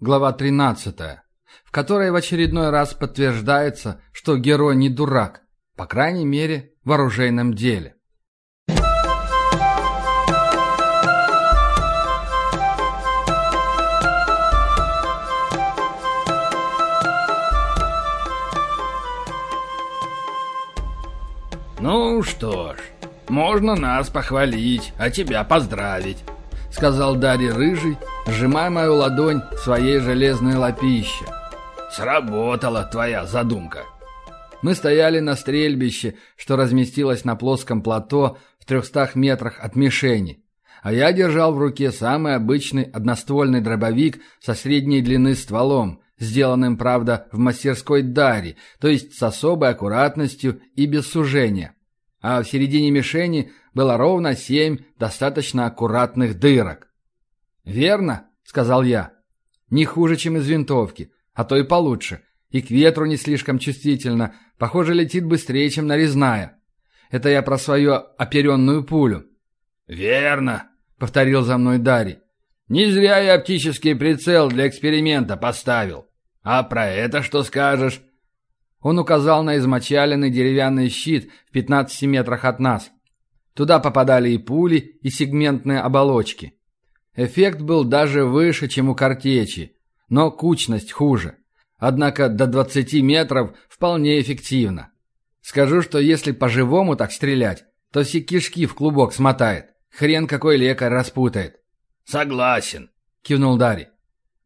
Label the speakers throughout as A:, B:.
A: глава 13, в которой в очередной раз подтверждается, что герой не дурак, по крайней мере, в оружейном деле.
B: «Ну что ж, можно нас похвалить, а тебя поздравить», — сказал Дарья Рыжий, сжимая мою ладонь в своей железной лапище. «Сработала твоя задумка».
A: Мы стояли на стрельбище, что разместилось на плоском плато в трехстах метрах от мишени, а я держал в руке самый обычный одноствольный дробовик со средней длины стволом, сделанным, правда, в мастерской Дари, то есть с особой аккуратностью и без сужения. А в середине мишени было ровно семь достаточно аккуратных дырок. «Верно», — сказал я. «Не хуже, чем из винтовки, а то и получше. И к ветру не слишком чувствительно. Похоже, летит быстрее, чем нарезная. Это я про свою оперенную пулю».
B: «Верно», — повторил за мной Дарий. «Не зря я оптический прицел для эксперимента поставил. А про это что скажешь?»
A: Он указал на измочаленный деревянный щит в 15 метрах от нас. Туда попадали и пули, и сегментные оболочки. Эффект был даже выше, чем у картечи, но кучность хуже. Однако до 20 метров вполне эффективно. Скажу, что если по-живому так стрелять, то все кишки в клубок смотает. Хрен какой лекарь распутает.
B: «Согласен», — кивнул Дарий.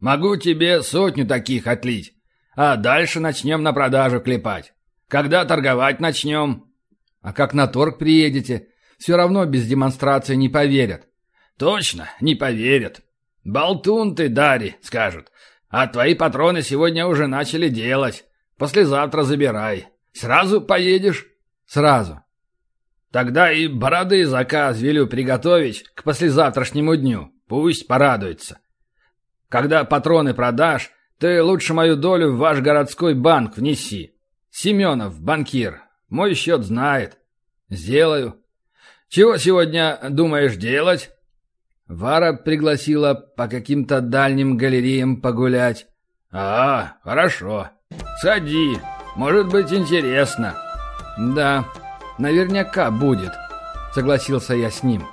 B: «Могу тебе сотню таких отлить. А дальше начнем на продажу клепать. Когда торговать начнем?»
A: «А как на торг приедете? Все равно без демонстрации не поверят».
B: «Точно, не поверят. Болтун ты, Дари, скажут. А твои патроны сегодня уже начали делать. Послезавтра забирай. Сразу поедешь?»
A: «Сразу».
B: «Тогда и бороды заказ велю приготовить к послезавтрашнему дню. Пусть порадуется. Когда патроны продашь, ты лучше мою долю в ваш городской банк внеси. Семенов, банкир, мой счет знает. Сделаю. Чего сегодня думаешь делать?
A: Вара пригласила по каким-то дальним галереям погулять.
B: А, хорошо. Сади, может быть интересно.
A: Да, наверняка будет, согласился я с ним.